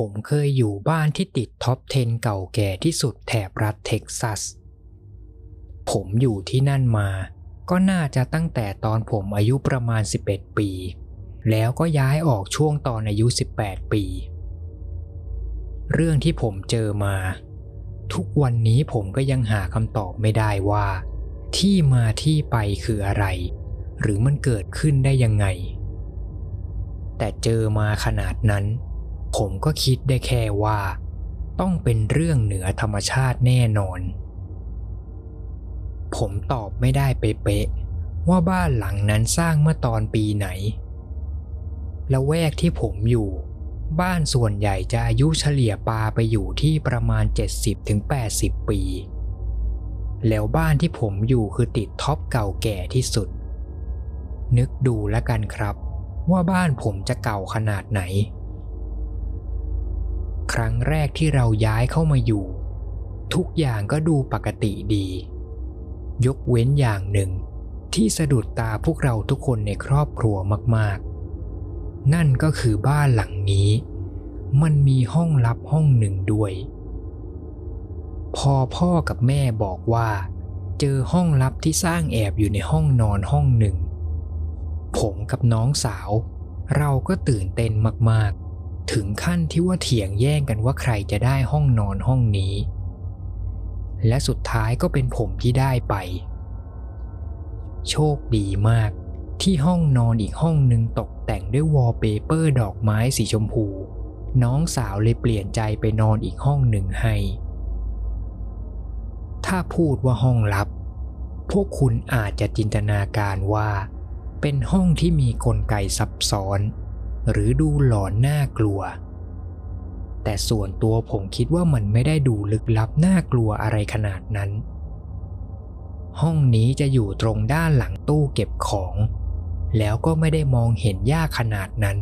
ผมเคยอยู่บ้านที่ติดท็อป 10 เก่าแก่ที่สุดแถบรัฐเท็กซัส ผมอยู่ที่นั่นมา ก็น่าจะตั้งแต่ตอนผมอายุประมาณ 11 ปี แล้วก็ย้ายออกช่วงตอนอายุ 18 ปี เรื่องที่ผมเจอมา ทุกวันนี้ผมก็ยังหาคำตอบไม่ได้ว่า ที่มาที่ไปคืออะไร หรือมันเกิดขึ้นได้ยังไง แต่เจอมาขนาดนั้น ผมก็คิดได้แค่ว่า ต้องเป็นเรื่องเหนือธรรมชาติแน่นอน ผมตอบไม่ได้เป๊ะๆว่าบ้านหลังนั้นสร้างเมื่อตอนปีไหน และแวกที่ผมอยู่ บ้านส่วนใหญ่จะอายุเฉลี่ยปาไปอยู่ที่ประมาณ 70-80 ปี แล้วบ้านที่ผมอยู่คือติดท็อปเก่าแก่ที่สุด นึกดูแล้วกันครับว่าบ้านผมจะเก่าขนาดไหน ครั้งแรกที่เราย้ายเข้ามาอยู่ ทุกอย่างก็ดูปกติดี ยกเว้นอย่างหนึ่ง ที่สะดุดตาพวกเราทุกคนในครอบครัวมากๆ นั่นก็คือบ้านหลังนี้ มันมีห้องลับห้องหนึ่งด้วย พอพ่อกับแม่บอกว่า เจอห้องลับที่สร้างแอบอยู่ในห้องนอนห้องหนึ่ง ผมกับน้องสาว เราก็ตื่นเต้นมากๆ ถึงขั้นที่ว่าเถียงแย่งกันว่าใครจะได้ห้องนอนห้องนี้ และสุดท้ายก็เป็นผมที่ได้ไป โชคดีมากที่ห้องนอนอีกห้องหนึ่งตกแต่งด้วยวอลเปเปอร์ดอกไม้สีชมพู น้องสาวเลยเปลี่ยนใจไปนอนอีกห้องหนึ่งให้ ถ้าพูดว่าห้องลับ พวกคุณอาจจะจินตนาการว่า เป็นห้องที่มีกลไกซับซ้อน หรือดูหลอนน่ากลัว แต่ส่วนตัวผมคิดว่ามันไม่ได้ดูลึกลับน่ากลัวอะไรขนาดนั้น ห้องนี้จะอยู่ตรงด้านหลังตู้เก็บของ แล้วก็ไม่ได้มองเห็นยากขนาดนั้น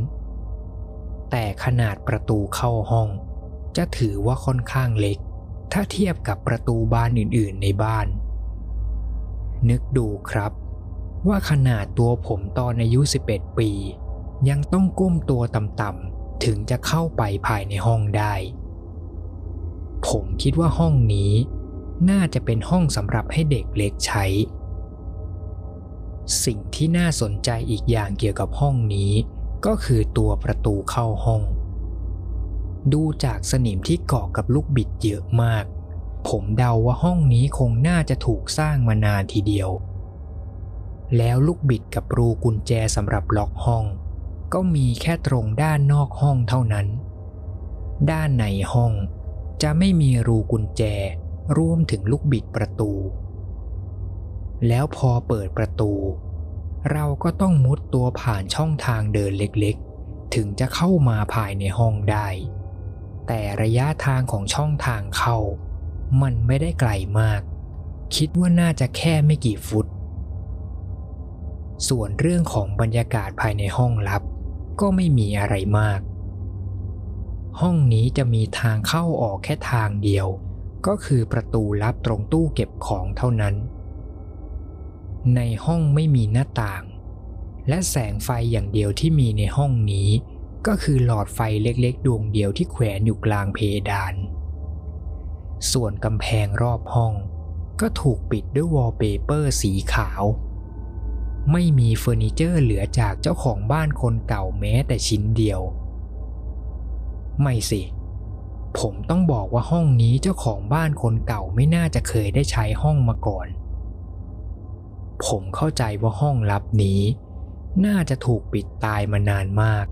แต่ขนาดประตูเข้าห้อง จะถือว่าค่อนข้างเล็ก ถ้าเทียบกับประตูบานอื่นๆในบ้าน นึกดูครับว่าขนาดตัวผมตอนอายุ 11 ปี ยังต้องก้มตัวต่ำๆถึงจะเข้าไปภายในห้องได้ ผมคิดว่าห้องนี้น่าจะเป็นห้องสำหรับให้เด็กเล็กใช้ สิ่งที่น่าสนใจอีกอย่างเกี่ยวกับห้องนี้ก็คือตัวประตูเข้าห้อง ดูจากสนิมที่เกาะกับลูกบิดเยอะมาก ผมเดาว่าห้องนี้คงน่าจะถูกสร้างมานานทีเดียว แล้วลูกบิดกับรูกุญแจสำหรับล็อกห้อง ก็มีแค่ตรงด้านนอกห้องเท่านั้น ด้านในห้องจะไม่มีรูกุญแจรวมถึงลูกบิดประตู แล้วพอเปิดประตู เราก็ต้องมุดตัวผ่านช่องทางเดินเล็กๆ ถึงจะเข้ามาภายในห้องได้ แต่ระยะทางของช่องทางเข้า มันไม่ได้ไกลมาก คิดว่าน่าจะแค่ไม่กี่ฟุต ส่วนเรื่องของบรรยากาศภายในห้องลับ ก็ไม่มีอะไรมาก ห้องนี้จะมีทางเข้าออกแค่ทางเดียว ก็คือประตูลับตรงตู้เก็บของเท่านั้น ในห้องไม่มีหน้าต่าง และแสงไฟอย่างเดียวที่มีในห้องนี้ ก็คือหลอดไฟเล็กๆ ดวงเดียวที่แขวนอยู่กลางเพดาน ส่วนกำแพงรอบห้องก็ถูกปิดด้วยวอลเปเปอร์สีขาว ไม่มีเฟอร์นิเจอร์เหลือจากเจ้าของบ้านคนเก่าแม้แต่ชิ้นเดียว ไม่สิ ผมต้องบอกว่าห้องนี้เจ้าของบ้านคนเก่าไม่น่าจะเคยได้ใช้ห้องมาก่อน ผมเข้าใจว่าห้องลับนี้ น่าจะถูกปิดตายมานานมาก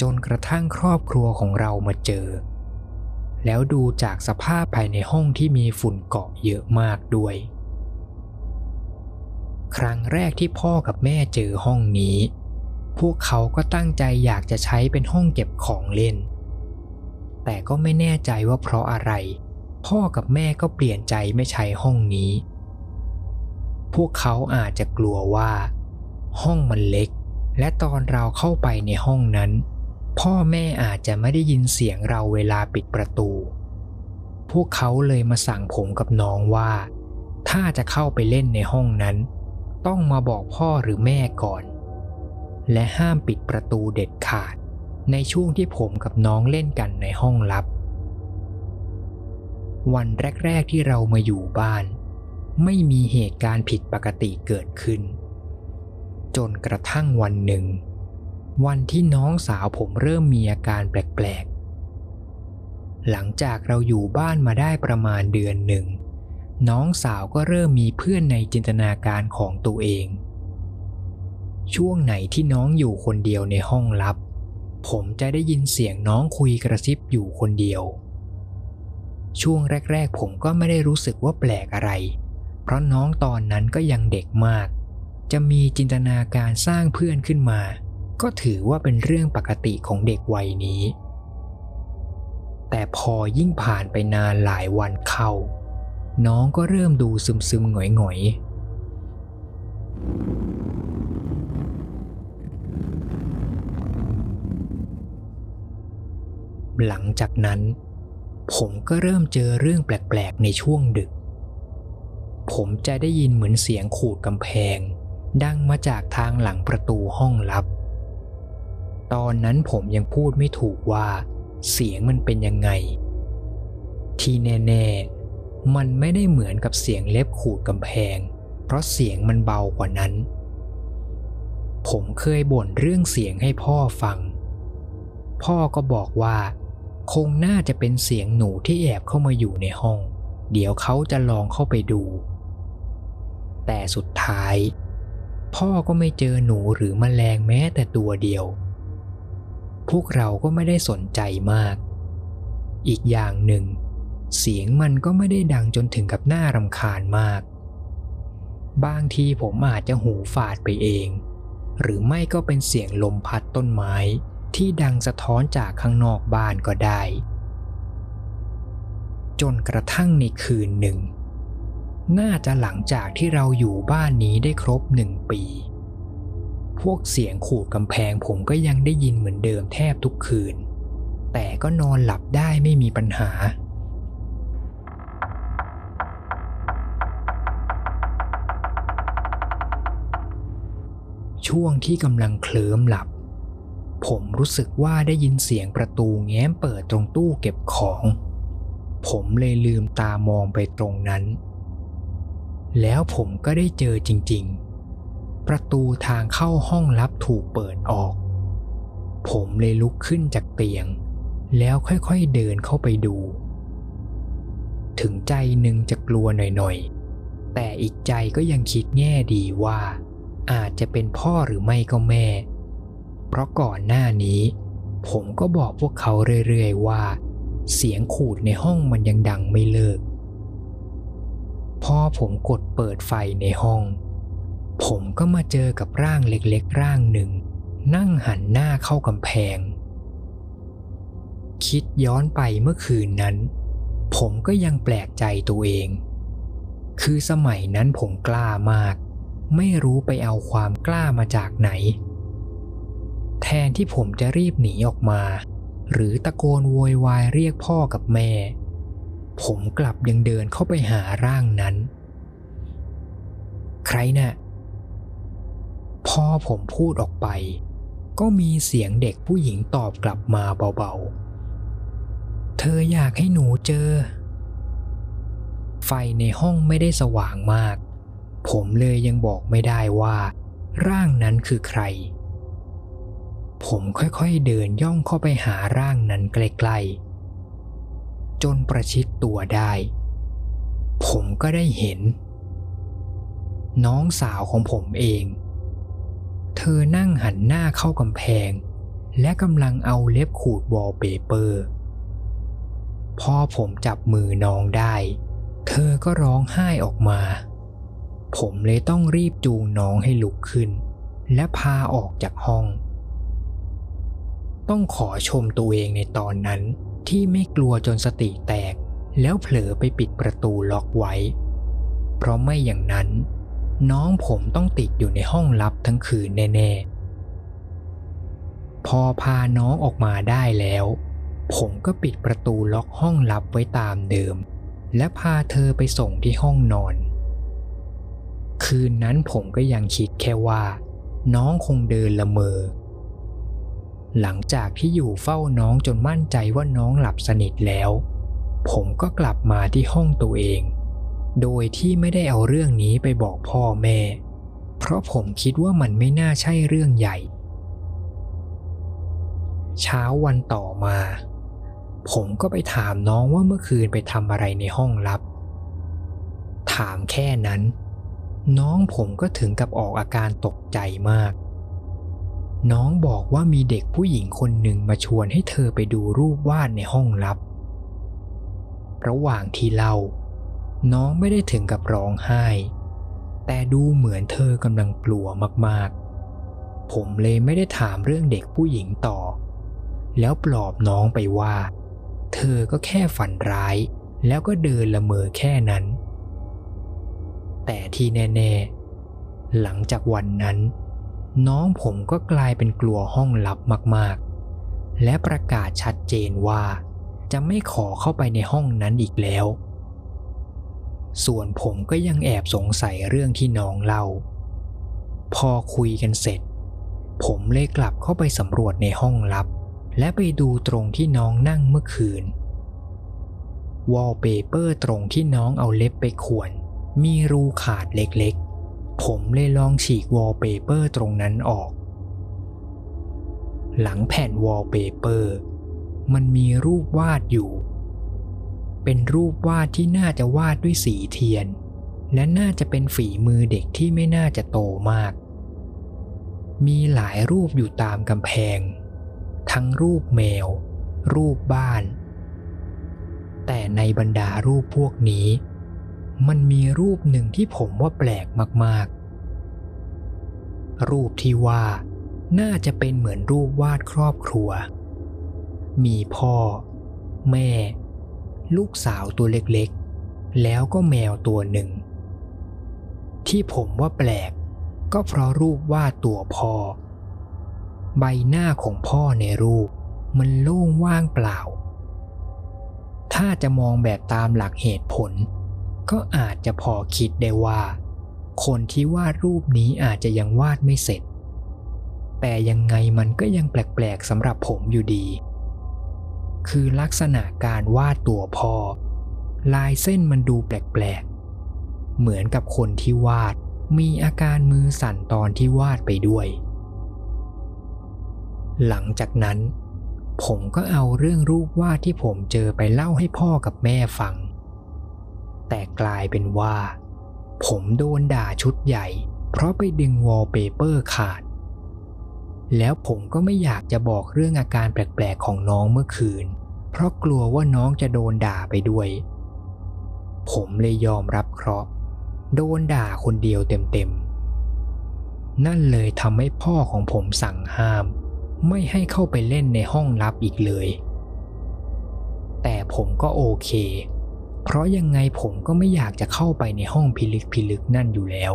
จนกระทั่งครอบครัวของเรามาเจอ แล้วดูจากสภาพภายในห้องที่มีฝุ่นเกาะเยอะมากด้วย ครั้งแรกที่พ่อกับแม่เจอห้องนี้ พวกเขาก็ตั้งใจอยากจะใช้เป็นห้องเก็บของเล่น แต่ก็ไม่แน่ใจว่าเพราะอะไร พ่อกับแม่ก็เปลี่ยนใจไม่ใช้ห้องนี้ พวกเขาอาจจะกลัวว่า ห้องมันเล็ก และตอนเราเข้าไปในห้องนั้น พ่อแม่อาจจะไม่ได้ยินเสียงเราเวลาปิดประตู พวกเขาเลยมาสั่งผมกับน้องว่าถ้าจะเข้าไปเล่นในห้องนั้น ต้องมาบอกพ่อหรือแม่ก่อน และห้ามปิดประตูเด็ดขาด ในช่วงที่ผมกับน้องเล่นกันในห้องลับ วันแรก ๆที่เรามาอยู่บ้าน ไม่มีเหตุการณ์ผิดปกติเกิดขึ้น จนกระทั่งวันหนึ่ง วันที่น้องสาวผมเริ่มมีอาการแปลกๆ หลังจากเราอยู่บ้านมาได้ประมาณเดือนหนึ่ง น้องสาวก็เริ่มมีเพื่อนในจินตนาการของตัวเอง ช่วงไหนที่น้องอยู่คนเดียวในห้องลับ ผมจะได้ยินเสียงน้องคุยกระซิบอยู่คนเดียว ช่วงแรก ๆ ผมก็ไม่ได้รู้สึกว่าแปลกอะไร เพราะน้องตอนนั้นก็ยังเด็กมาก จะมีจินตนาการสร้างเพื่อนขึ้นมา ก็ถือว่าเป็นเรื่องปกติของเด็กวัยนี้ แต่พอยิ่งผ่านไปนานหลายวันเข้า น้องก็เริ่มดูซึมๆหงอยๆหลังจากนั้น ผมก็เริ่มเจอเรื่องแปลกๆในช่วงดึก ผมจะได้ยินเหมือนเสียงขูดกำแพง ดังมาจากทางหลังประตูห้องลับ ตอนนั้นผมยังพูดไม่ถูกว่า เสียงมันเป็นยังไง ที่แน่ๆ มันไม่ได้เหมือนกับเสียงเล็บขูดกำแพง เพราะเสียงมันเบากว่านั้น ผมเคยบ่นเรื่องเสียงให้พ่อฟัง พ่อก็บอกว่า คงน่าจะเป็นเสียงหนูที่แอบเข้ามาอยู่ในห้อง เดี๋ยวเขาจะลองเข้าไปดู แต่สุดท้าย พ่อก็ไม่เจอหนูหรือมแมลงแม้แต่ตัวเดียว พวกเราก็ไม่ได้สนใจมาก อีกอย่างหนึ่ง เสียงมันก็ไม่ได้ดังจนถึงกับน่ารำคาญมาก บางทีผมอาจจะหูฝาดไปเอง หรือไม่ก็เป็นเสียงลมพัดต้นไม้ที่ดังสะท้อนจากข้างนอกบ้านก็ได้ จนกระทั่งในคืนหนึ่ง น่าจะหลังจากที่เราอยู่บ้านนี้ได้ครบหนึ่งปี พวกเสียงขูดกำแพงผมก็ยังได้ยินเหมือนเดิมแทบทุกคืน แต่ก็นอนหลับได้ไม่มีปัญหา ช่วงที่กำลังเคลิ้มหลับ ผมรู้สึกว่าได้ยินเสียงประตูแง้มเปิดตรงตู้เก็บของ ผมเลยลืมตามองไปตรงนั้น แล้วผมก็ได้เจอจริง ๆ ประตูทางเข้าห้องลับถูกเปิดออก ผมเลยลุกขึ้นจากเตียง แล้วค่อยๆเดินเข้าไปดู ถึงใจหนึ่งจะกลัวหน่อยๆ แต่อีกใจก็ยังคิดแง่ดีว่า อาจจะเป็นพ่อหรือไม่ก็แม่ เพราะก่อนหน้านี้ ผมก็บอกพวกเขาเรื่อยๆว่า เสียงขูดในห้องมันยังดังไม่เลิกพอผมกดเปิดไฟในห้อง ผมก็มาเจอกับร่างเล็กๆ ร่างหนึ่ง นั่งหันหน้าเข้ากำแพง คิดย้อนไปเมื่อคืนนั้น ผมก็ยังแปลกใจตัวเอง คือสมัยนั้นผมกล้ามาก ไม่รู้ไปเอาความกล้ามาจากไหน แทนที่ผมจะรีบหนีออกมา หรือตะโกนโวยวายเรียกพ่อกับแม่ ผมกลับยังเดินเข้าไปหาร่างนั้น ใครนะ่ะพอผมพูดออกไป ก็มีเสียงเด็กผู้หญิงตอบกลับมาเบาๆ เธออยากให้หนูเจอ ไฟในห้องไม่ได้สว่างมาก ผมเลยยังบอกไม่ได้ว่า ร่างนั้นคือใคร ผมค่อยๆเดินย่องเข้าไปหาร่างนั้นใกล้ๆ จนประชิดตัวได้ ผมก็ได้เห็น น้องสาวของผมเอง เธอนั่งหันหน้าเข้ากำแพง และกำลังเอาเล็บขูดวอลเปเปอร์พอผมจับมือน้องได้ เธอก็ร้องไห้ออกมา ผมเลยต้องรีบจูงน้องให้ลุกขึ้น และพาออกจากห้อง ต้องขอชมตัวเองในตอนนั้นที่ไม่กลัวจนสติแตก แล้วเผลอไปปิดประตูล็อกไว้ เพราะไม่อย่างนั้น น้องผมต้องติดอยู่ในห้องลับทั้งคืนแน่ๆ พอพาน้องออกมาได้แล้ว ผมก็ปิดประตูล็อกห้องลับไว้ตามเดิม และพาเธอไปส่งที่ห้องนอน คืนนั้นผมก็ยังคิดแค่ว่า น้องคงเดินละเมอ หลังจากที่อยู่เฝ้าน้องจนมั่นใจว่าน้องหลับสนิทแล้ว ผมก็กลับมาที่ห้องตัวเอง โดยที่ไม่ได้เอาเรื่องนี้ไปบอกพ่อแม่ เพราะผมคิดว่ามันไม่น่าใช่เรื่องใหญ่ เช้าวันต่อมา ผมก็ไปถามน้องว่าเมื่อคืนไปทำอะไรในห้องลับ ถามแค่นั้น น้องผมก็ถึงกับออกอาการตกใจมาก น้องบอกว่ามีเด็กผู้หญิงคนหนึ่งมาชวนให้เธอไปดูรูปวาดในห้องลับ ระหว่างที่เล่า น้องไม่ได้ถึงกับร้องไห้ แต่ดูเหมือนเธอกำลังกลัวมากๆ ผมเลยไม่ได้ถามเรื่องเด็กผู้หญิงต่อ แล้วปลอบน้องไปว่า เธอก็แค่ฝันร้าย แล้วก็เดินละเมอแค่นั้น แต่ที่แน่ๆ หลังจากวันนั้น น้องผมก็กลายเป็นกลัวห้องลับมากๆ และประกาศชัดเจนว่า จะไม่ขอเข้าไปในห้องนั้นอีกแล้ว ส่วนผมก็ยังแอบสงสัยเรื่องที่น้องเล่า พอคุยกันเสร็จ ผมเลยกลับเข้าไปสำรวจในห้องลับ และไปดูตรงที่น้องนั่งเมื่อคืนวอลเปเปอร์ตรงที่น้องเอาเล็บไปข่วน มีรูขาดเล็กๆ ผมเลยลองฉีกวอลเปเปอร์ตรงนั้นออก หลังแผ่นวอลเปเปอร์มันมีรูปวาดอยู่ เป็นรูปวาดที่น่าจะวาดด้วยสีเทียน และน่าจะเป็นฝีมือเด็กที่ไม่น่าจะโตมาก มีหลายรูปอยู่ตามกำแพง ทั้งรูปแมว รูปบ้าน แต่ในบรรดารูปพวกนี้ มันมีรูปหนึ่งที่ผมว่าแปลกมากๆ รูปที่ว่าน่าจะเป็นเหมือนรูปวาดครอบครัว มีพ่อ แม่ ลูกสาวตัวเล็กๆ แล้วก็แมวตัวหนึ่ง ที่ผมว่าแปลก ก็เพราะรูปวาดตัวพ่อ ใบหน้าของพ่อในรูป มันโล่งว่างเปล่า ถ้าจะมองแบบตามหลักเหตุผล ก็อาจจะพอคิดได้ว่า คนที่วาดรูปนี้อาจจะยังวาดไม่เสร็จ แต่ยังไงมันก็ยังแปลกๆสำหรับผมอยู่ดี คือลักษณะการวาดตัวพ่อ ลายเส้นมันดูแปลกๆ เหมือนกับคนที่วาดมีอาการมือสั่นตอนที่วาดไปด้วย หลังจากนั้น ผมก็เอาเรื่องรูปวาดที่ผมเจอไปเล่าให้พ่อกับแม่ฟัง แต่กลายเป็นว่า ผมโดนด่าชุดใหญ่ เพราะไปดึงวอลเปเปอร์ขาด แล้วผมก็ไม่อยากจะบอกเรื่องอาการแปลกๆของน้องเมื่อคืน เพราะกลัวว่าน้องจะโดนด่าไปด้วย ผมเลยยอมรับเคราะห์โดนด่าคนเดียวเต็มๆ นั่นเลยทำให้พ่อของผมสั่งห้าม ไม่ให้เข้าไปเล่นในห้องลับอีกเลย แต่ผมก็โอเค เพราะยังไงผมก็ไม่อยากจะเข้าไปในห้องพิลึกพิลึกนั่นอยู่แล้ว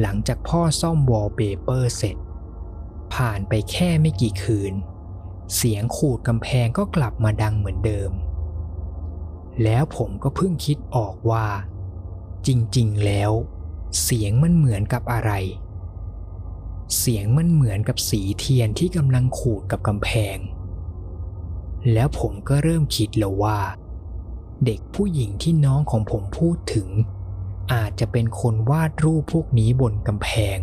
หลังจากพ่อซ่อมวอลเปเปอร์เสร็จ ผ่านไปแค่ไม่กี่คืน เสียงขูดกำแพงก็กลับมาดังเหมือนเดิม แล้วผมก็เพิ่งคิดออกว่า จริง ๆ แล้ว เสียงมันเหมือนกับอะไร เสียงมันเหมือนกับสีเทียนที่กำลังขูดกับกำแพง แล้วผมก็เริ่มคิดแล้วว่า เด็กผู้หญิงที่น้องของผมพูดถึง อาจจะเป็นคนวาดรูปพวกนี้บนกำแพง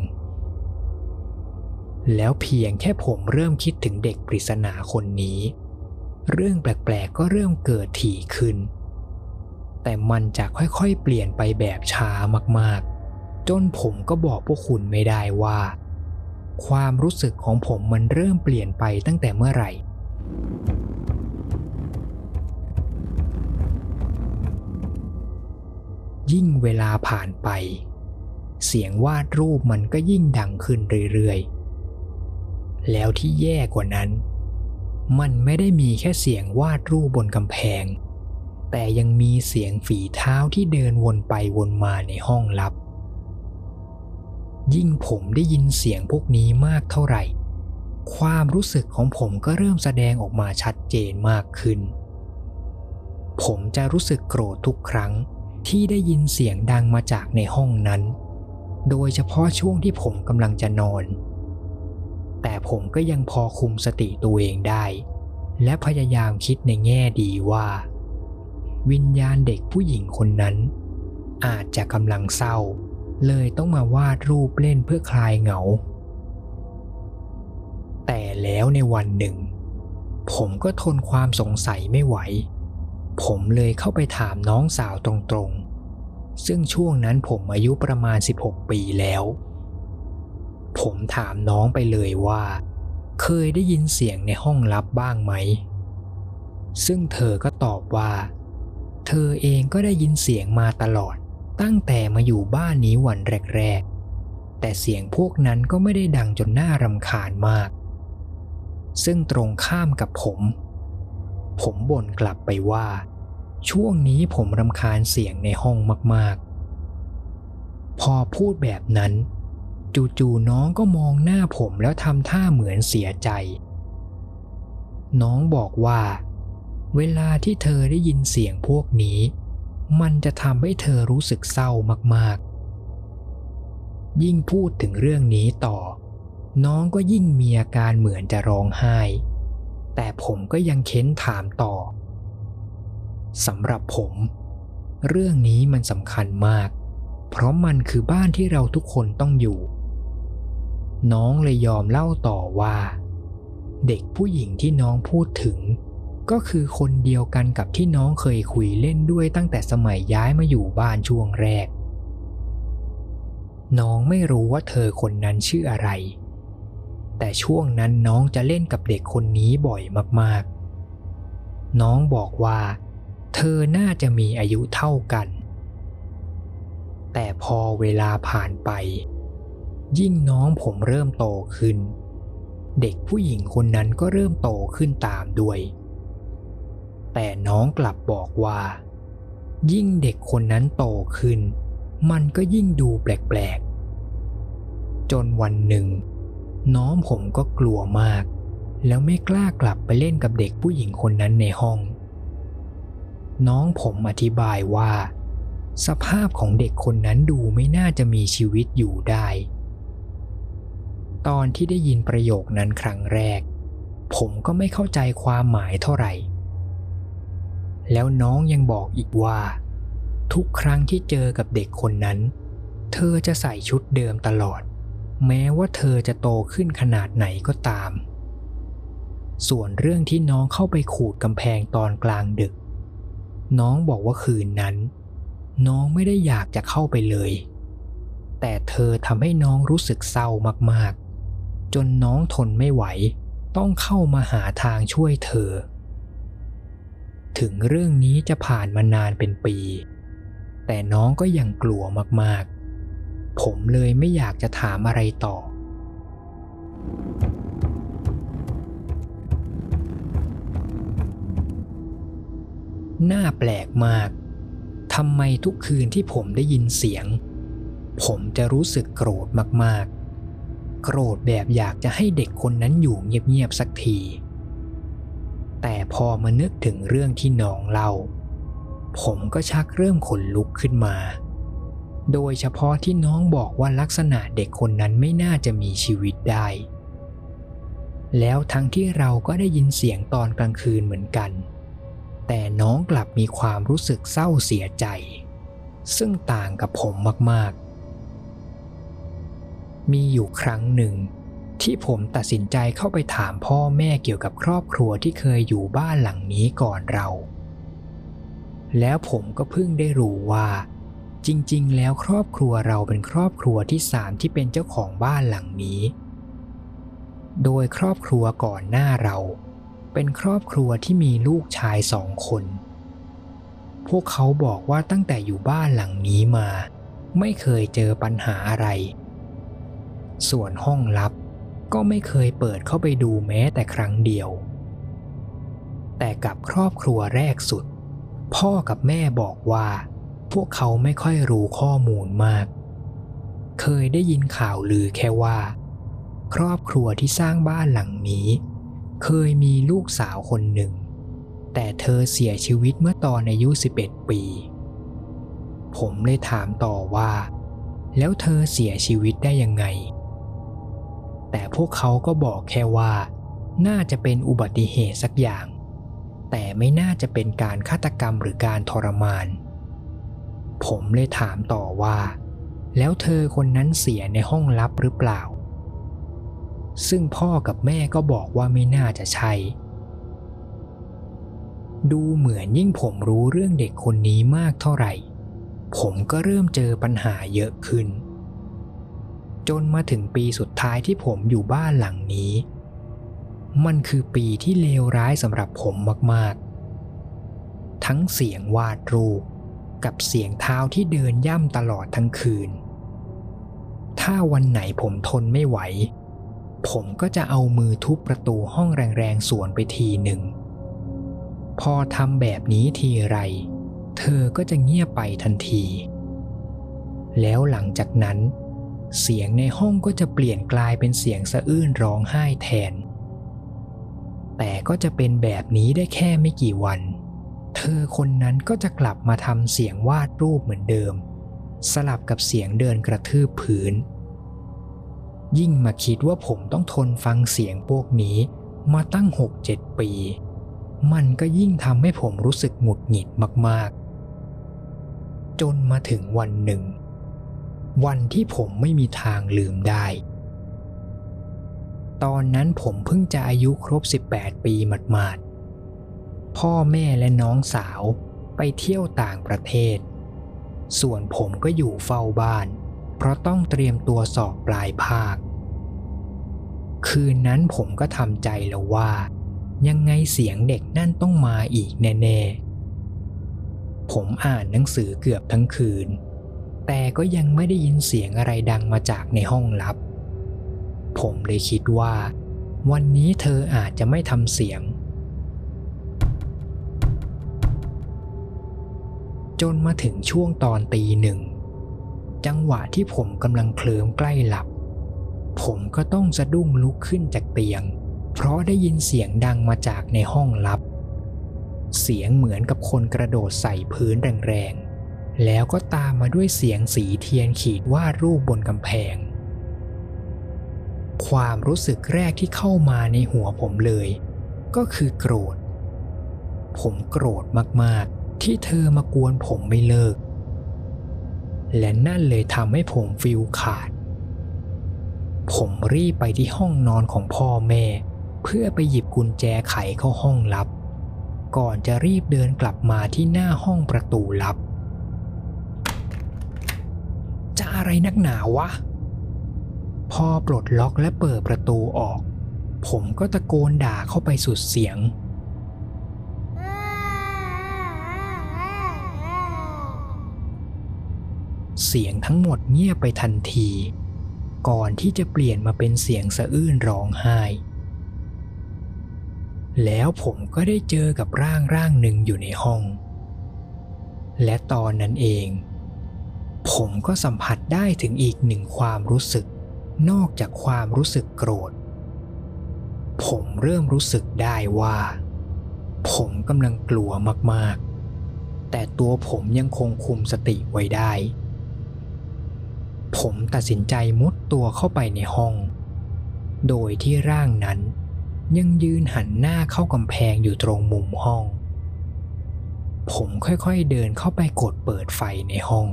แล้วเพียงแค่ผมเริ่มคิดถึงเด็กปริศนาคนนี้ เรื่องแปลกๆก็เริ่มเกิดถี่ขึ้น แต่มันจะค่อยๆเปลี่ยนไปแบบช้ามากๆ จนผมก็บอกพวกคุณไม่ได้ว่า ความรู้สึกของผมมันเริ่มเปลี่ยนไปตั้งแต่เมื่อไหร่ ยิ่งเวลาผ่านไป เสียงวาดรูปมันก็ยิ่งดังขึ้นเรื่อยๆ แล้วที่แย่กว่านั้น มันไม่ได้มีแค่เสียงวาดรูปบนกำแพง แต่ยังมีเสียงฝีเท้าที่เดินวนไปวนมาในห้องลับ ยิ่งผมได้ยินเสียงพวกนี้มากเท่าไหร่ ความรู้สึกของผมก็เริ่มแสดงออกมาชัดเจนมากขึ้น ผมจะรู้สึกโกรธทุกครั้งที่ได้ยินเสียงดังมาจากในห้องนั้น โดยเฉพาะช่วงที่ผมกำลังจะนอน แต่ผมก็ยังพอคุมสติตัวเองได้ และพยายามคิดในแง่ดีว่า วิญญาณเด็กผู้หญิงคนนั้น อาจจะกำลังเศร้า เลยต้องมาวาดรูปเล่นเพื่อคลายเหงา แต่แล้วในวันหนึ่ง ผมก็ทนความสงสัยไม่ไหว ผมเลยเข้าไปถามน้องสาวตรงๆ ซึ่งช่วงนั้นผมอายุประมาณ 16 ปีแล้ว ผมถามน้องไปเลยว่า เคยได้ยินเสียงในห้องลับบ้างไหม ซึ่งเธอก็ตอบว่า เธอเองก็ได้ยินเสียงมาตลอด ตั้งแต่มาอยู่บ้านนี้วันแรกๆ แต่เสียงพวกนั้นก็ไม่ได้ดังจนน่ารำคาญมาก ซึ่งตรงข้ามกับผม ผมบ่นกลับไปว่า ช่วงนี้ผมรำคาญเสียงในห้องมากๆ พอพูดแบบนั้น จู่ๆน้องก็มองหน้าผมแล้วทำท่าเหมือนเสียใจ น้องบอกว่า เวลาที่เธอได้ยินเสียงพวกนี้ มันจะทำให้เธอรู้สึกเศร้ามากๆ ยิ่งพูดถึงเรื่องนี้ต่อ น้องก็ยิ่งมีอาการเหมือนจะร้องไห้ แต่ผมก็ยังเค้นถามต่อสำหรับผม เรื่องนี้มันสำคัญมาก เพราะมันคือบ้านที่เราทุกคนต้องอยู่ น้องเลยยอมเล่าต่อว่า เด็กผู้หญิงที่น้องพูดถึง ก็คือคนเดียวกันกับที่น้องเคยคุยเล่นด้วยตั้งแต่สมัยย้ายมาอยู่บ้านช่วงแรก น้องไม่รู้ว่าเธอคนนั้นชื่ออะไร แต่ช่วงนั้นน้องจะเล่นกับเด็กคนนี้บ่อยมากๆ น้องบอกว่า เธอน่าจะมีอายุเท่ากัน แต่พอเวลาผ่านไป ยิ่งน้องผมเริ่มโตขึ้นเด็กผู้หญิงคนนั้นก็เริ่มโตขึ้นตามด้วย แต่น้องกลับบอกว่า ยิ่งเด็กคนนั้นโตขึ้น มันก็ยิ่งดูแปลกๆ จนวันหนึ่ง น้องผมก็กลัวมาก แล้วไม่กล้ากลับไปเล่นกับเด็กผู้หญิงคนนั้นในห้อง น้องผมอธิบายว่า สภาพของเด็กคนนั้นดูไม่น่าจะมีชีวิตอยู่ได้ ตอนที่ได้ยินประโยคนั้นครั้งแรก ผมก็ไม่เข้าใจความหมายเท่าไหร่ แล้วน้องยังบอกอีกว่า ทุกครั้งที่เจอกับเด็กคนนั้น เธอจะใส่ชุดเดิมตลอด แม้ว่าเธอจะโตขึ้นขนาดไหนก็ตาม ส่วนเรื่องที่น้องเข้าไปขูดกำแพงตอนกลางดึก น้องบอกว่าคืนนั้น น้องไม่ได้อยากจะเข้าไปเลย แต่เธอทำให้น้องรู้สึกเศร้ามากๆ จนน้องทนไม่ไหว ต้องเข้ามาหาทางช่วยเธอ ถึงเรื่องนี้จะผ่านมานานเป็นปี แต่น้องก็ยังกลัวมากๆ ผมเลยไม่อยากจะถามอะไรต่อ หน่าแปลกมาก ทำไมทุกคืนที่ผมได้ยินเสียง ผมจะรู้สึกโกรธมากๆ โกรธแบบอยากจะให้เด็กคนนั้นอยู่เงียบๆสักที แต่พอมานึกถึงเรื่องที่น้องเล่า ผมก็ชักเริ่มขนลุกขึ้นมา โดยเฉพาะที่น้องบอกว่าลักษณะเด็กคนนั้นไม่น่าจะมีชีวิตได้ แล้วทั้งที่เราก็ได้ยินเสียงตอนกลางคืนเหมือนกัน แต่น้องกลับมีความรู้สึกเศร้าเสียใจ ซึ่งต่างกับผมมากๆ มีอยู่ครั้งหนึ่ง ที่ผมตัดสินใจเข้าไปถามพ่อแม่เกี่ยวกับครอบครัวที่เคยอยู่บ้านหลังนี้ก่อนเรา แล้วผมก็เพิ่งได้รู้ว่า จริงๆ แล้วครอบครัวเราเป็นครอบครัวที่สามที่เป็นเจ้าของบ้านหลังนี้ โดยครอบครัวก่อนหน้าเรา เป็นครอบครัวที่มีลูกชายสองคน พวกเขาบอกว่าตั้งแต่อยู่บ้านหลังนี้มา ไม่เคยเจอปัญหาอะไร ส่วนห้องลับ ก็ไม่เคยเปิดเข้าไปดูแม้แต่ครั้งเดียว แต่กับครอบครัวแรกสุด พ่อกับแม่บอกว่า พวกเขาไม่ค่อยรู้ข้อมูลมาก เคยได้ยินข่าวลือแค่ว่า ครอบครัวที่สร้างบ้านหลังนี้ เคยมีลูกสาวคนหนึ่ง แต่เธอเสียชีวิตเมื่อตอนอายุ 11 ปี ผมเลยถามต่อว่า แล้วเธอเสียชีวิตได้ยังไง แต่พวกเขาก็บอกแค่ว่า น่าจะเป็นอุบัติเหตุสักอย่าง แต่ไม่น่าจะเป็นการฆาตกรรมหรือการทรมาน ผมเลยถามต่อว่า แล้วเธอคนนั้นเสียในห้องลับหรือเปล่า ซึ่งพ่อกับแม่ก็บอกว่าไม่น่าจะใช่ดูเหมือนยิ่งผมรู้เรื่องเด็กคนนี้มากเท่าไหร่ ผมก็เริ่มเจอปัญหาเยอะขึ้น จนมาถึงปีสุดท้ายที่ผมอยู่บ้านหลังนี้ มันคือปีที่เลวร้ายสำหรับผมมากๆ ทั้งเสียงวาดรูปกับเสียงเท้าที่เดินย่ำตลอดทั้งคืน ถ้าวันไหนผมทนไม่ไหว ผมก็จะเอามือทุบประตูห้องแรงๆสวนไปทีหนึ่ง พอทำแบบนี้ทีไร เธอก็จะเงียบไปทันที แล้วหลังจากนั้น เสียงในห้องก็จะเปลี่ยนกลายเป็นเสียงสะอื้นร้องไห้แทน แต่ก็จะเป็นแบบนี้ได้แค่ไม่กี่วัน เธอคนนั้นก็จะกลับมาทำเสียงวาดรูปเหมือนเดิม สลับกับเสียงเดินกระทืบพื้น ยิ่งมาคิดว่าผมต้องทนฟังเสียงพวกนี้มาตั้ง 6-7 ปี มันก็ยิ่งทำให้ผมรู้สึกหงุดหงิดมาก ๆ จนมาถึงวันหนึ่ง วันที่ผมไม่มีทางลืมได้ ตอนนั้นผมเพิ่งจะอายุครบ 18 ปีหมาดๆ พ่อแม่และน้องสาวไปเที่ยวต่างประเทศ ส่วนผมก็อยู่เฝ้าบ้าน เพราะต้องเตรียมตัวสอบปลายภาค คืนนั้นผมก็ทำใจแล้วว่า ยังไงเสียงเด็กนั่นต้องมาอีกแน่ ๆ ผมอ่านหนังสือเกือบทั้งคืน แต่ก็ยังไม่ได้ยินเสียงอะไรดังมาจากในห้องลับ ผมเลยคิดว่า วันนี้เธออาจจะไม่ทำเสียง จนมาถึงช่วงตอนตีหนึ่ง จังหวะที่ผมกำลังเคลิ้มใกล้หลับ ผมก็ต้องสะดุ้งลุกขึ้นจากเตียง เพราะได้ยินเสียงดังมาจากในห้องลับ เสียงเหมือนกับคนกระโดดใส่พื้นแรงๆ แล้วก็ตามมาด้วยเสียงสีเทียนขีดวาดรูปบนกำแพง ความรู้สึกแรกที่เข้ามาในหัวผมเลย ก็คือโกรธ ผมโกรธมากๆ ที่เธอมากวนผมไม่เลิก และนั่นเลยทำให้ผมฟิลขาด ผมรีบไปที่ห้องนอนของพ่อแม่ เพื่อไปหยิบกุญแจไขเข้าห้องลับ ก่อนจะรีบเดินกลับมาที่หน้าห้องประตูลับ จะอะไรนักหนาวะพอปลดล็อกและเปิดประตูออก ผมก็ตะโกนด่าเข้าไปสุดเสียง เสียงทั้งหมดเงียบไปทันที ก่อนที่จะเปลี่ยนมาเป็นเสียงสะอื้นร้องไห้แล้วผมก็ได้เจอกับร่างร่างหนึ่งอยู่ในห้อง และตอนนั้นเอง ผมก็สัมผัสได้ถึงอีกหนึ่งความรู้สึก นอกจากความรู้สึกโกรธ ผมเริ่มรู้สึกได้ว่า ผมกำลังกลัวมากๆ แต่ตัวผมยังคงคุมสติไว้ได้ ผมตัดสินใจมุดตัวเข้าไปในห้อง โดยที่ร่างนั้น ยังยืนหันหน้าเข้ากำแพงอยู่ตรงมุมห้อง ผมค่อยๆเดินเข้าไปกดเปิดไฟในห้อง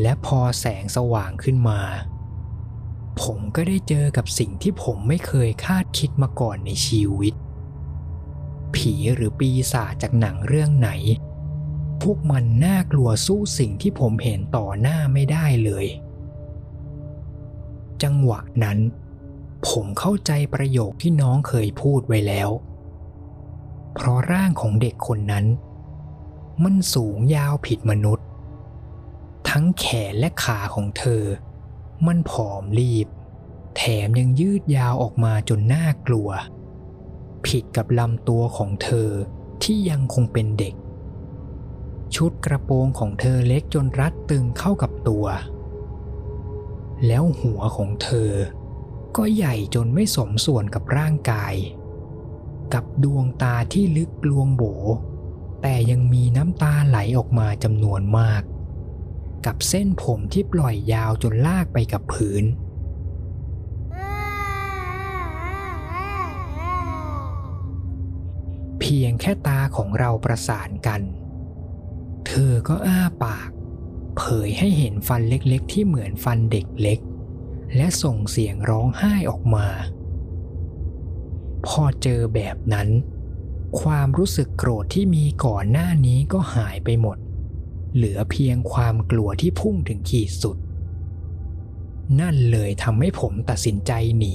และพอแสงสว่างขึ้นมา ผมก็ได้เจอกับสิ่งที่ผมไม่เคยคาดคิดมาก่อนในชีวิต ผีหรือปีศาจจากหนังเรื่องไหน พวกมันน่ากลัวสู้สิ่งที่ผมเห็นต่อหน้าไม่ได้เลย จังหวะนั้น ผมเข้าใจประโยคที่น้องเคยพูดไว้แล้ว เพราะร่างของเด็กคนนั้น มันสูงยาวผิดมนุษย์ ทั้งแขนและขาของเธอ มันผอมรีบ แถมยังยืดยาวออกมาจนน่ากลัว ผิดกับลำตัวของเธอที่ยังคงเป็นเด็ก ชุดกระโปรงของเธอเล็กจนรัดตึงเข้ากับตัว แล้วหัวของเธอ ก็ใหญ่จนไม่สมส่วนกับร่างกาย กับดวงตาที่ลึกลวงโบ แต่ยังมีน้ำตาไหลออกมาจำนวนมาก กับเส้นผมที่ปล่อยยาวจนลากไปกับพื้น เพียงแค่ตาของเราประสานกัน เธอก็อ้าปาก เผยให้เห็นฟันเล็กๆ ที่เหมือนฟันเด็กเล็ก และส่งเสียงร้องไห้ออกมา พอเจอแบบนั้น ความรู้สึกโกรธที่มีก่อนหน้านี้ก็หายไปหมด เหลือเพียงความกลัวที่พุ่งถึงขีดสุด นั่นเลยทำให้ผมตัดสินใจหนี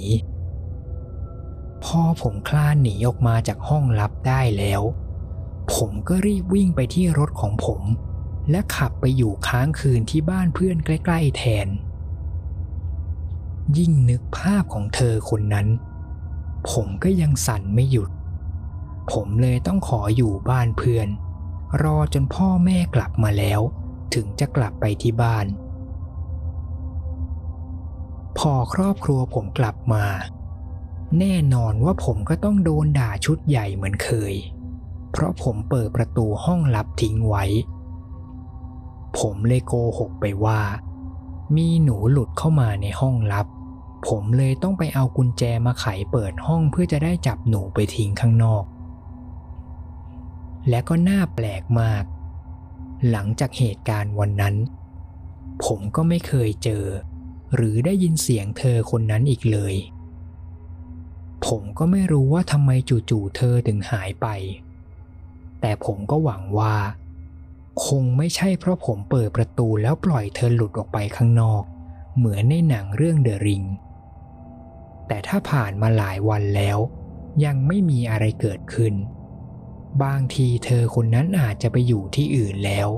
พอผมคลานหนีออกมาจากห้องลับได้แล้ว ผมก็รีบวิ่งไปที่รถของผม และขับไปอยู่ค้างคืนที่บ้านเพื่อนใกล้ ๆ แทน ยิ่งนึกภาพของเธอคนนั้น ผมก็ยังสั่นไม่หยุด ผมเลยต้องขออยู่บ้านเพื่อน รอจนพ่อแม่กลับมาแล้ว ถึงจะกลับไปที่บ้าน พอครอบครัวผมกลับมา แน่นอนว่าผมก็ต้องโดนด่าชุดใหญ่เหมือนเคย เพราะผมเปิดประตูห้องลับทิ้งไว้ ผมเลยโกหกไปว่า มีหนูหลุดเข้ามาในห้องลับ ผมเลยต้องไปเอากุญแจมาไขเปิดห้องเพื่อจะได้จับหนูไปทิ้งข้างนอก และก็น่าแปลกมาก หลังจากเหตุการณ์วันนั้น ผมก็ไม่เคยเจอ หรือได้ยินเสียงเธอคนนั้นอีกเลย ผมก็ไม่รู้ว่าทำไมจู่ๆเธอถึงหายไป แต่ผมก็หวังว่า คงไม่ใช่เพราะผมเปิดประตูแล้วปล่อยเธอหลุดออกไปข้างนอก เหมือนในหนังเรื่องเดอะริง แต่ถ้าผ่านมาหลายวันแล้ว ยังไม่มีอะไรเกิดขึ้น บางทีเธอคนนั้นอาจจะไปอยู่ที่อื่นแล้ว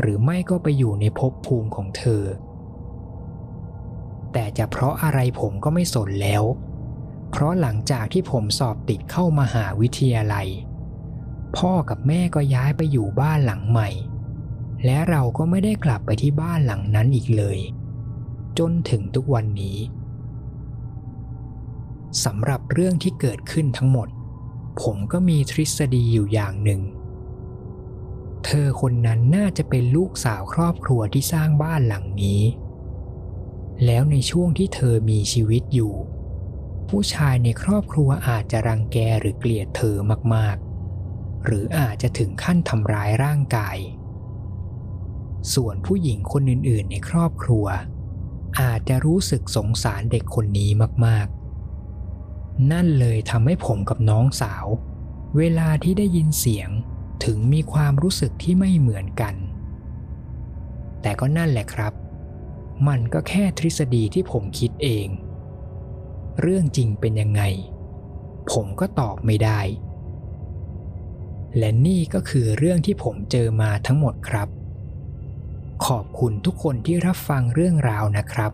หรือไม่ก็ไปอยู่ในภพภูมิของเธอ แต่จะเพราะอะไรผมก็ไม่สนแล้ว เพราะหลังจากที่ผมสอบติดเข้ามาหาวิทยาลัย พ่อกับแม่ก็ย้ายไปอยู่บ้านหลังใหม่ และเราก็ไม่ได้กลับไปที่บ้านหลังนั้นอีกเลย จนถึงทุกวันนี้สำหรับเรื่องที่เกิดขึ้นทั้งหมด ผมก็มีทฤษฎีอยู่อย่างหนึ่ง เธอคนนั้นน่าจะเป็นลูกสาวครอบครัวที่สร้างบ้านหลังนี้ แล้วในช่วงที่เธอมีชีวิตอยู่ ผู้ชายในครอบครัวอาจจะรังแกหรือเกลียดเธอมากๆ หรืออาจจะถึงขั้นทำร้ายร่างกาย ส่วนผู้หญิงคนอื่นๆ ในครอบครัว อาจจะรู้สึกสงสารเด็กคนนี้มากๆ นั่นเลยทำให้ผมกับน้องสาว เวลาที่ได้ยินเสียงถึงมีความรู้สึกที่ไม่เหมือนกัน แต่ก็นั่นแหละครับ มันก็แค่ทฤษฎีที่ผมคิดเอง เรื่องจริงเป็นยังไง ผมก็ตอบไม่ได้ และนี่ก็คือเรื่องที่ผมเจอมาทั้งหมดครับ ขอบคุณทุกคนที่รับฟังเรื่องราวนะครับ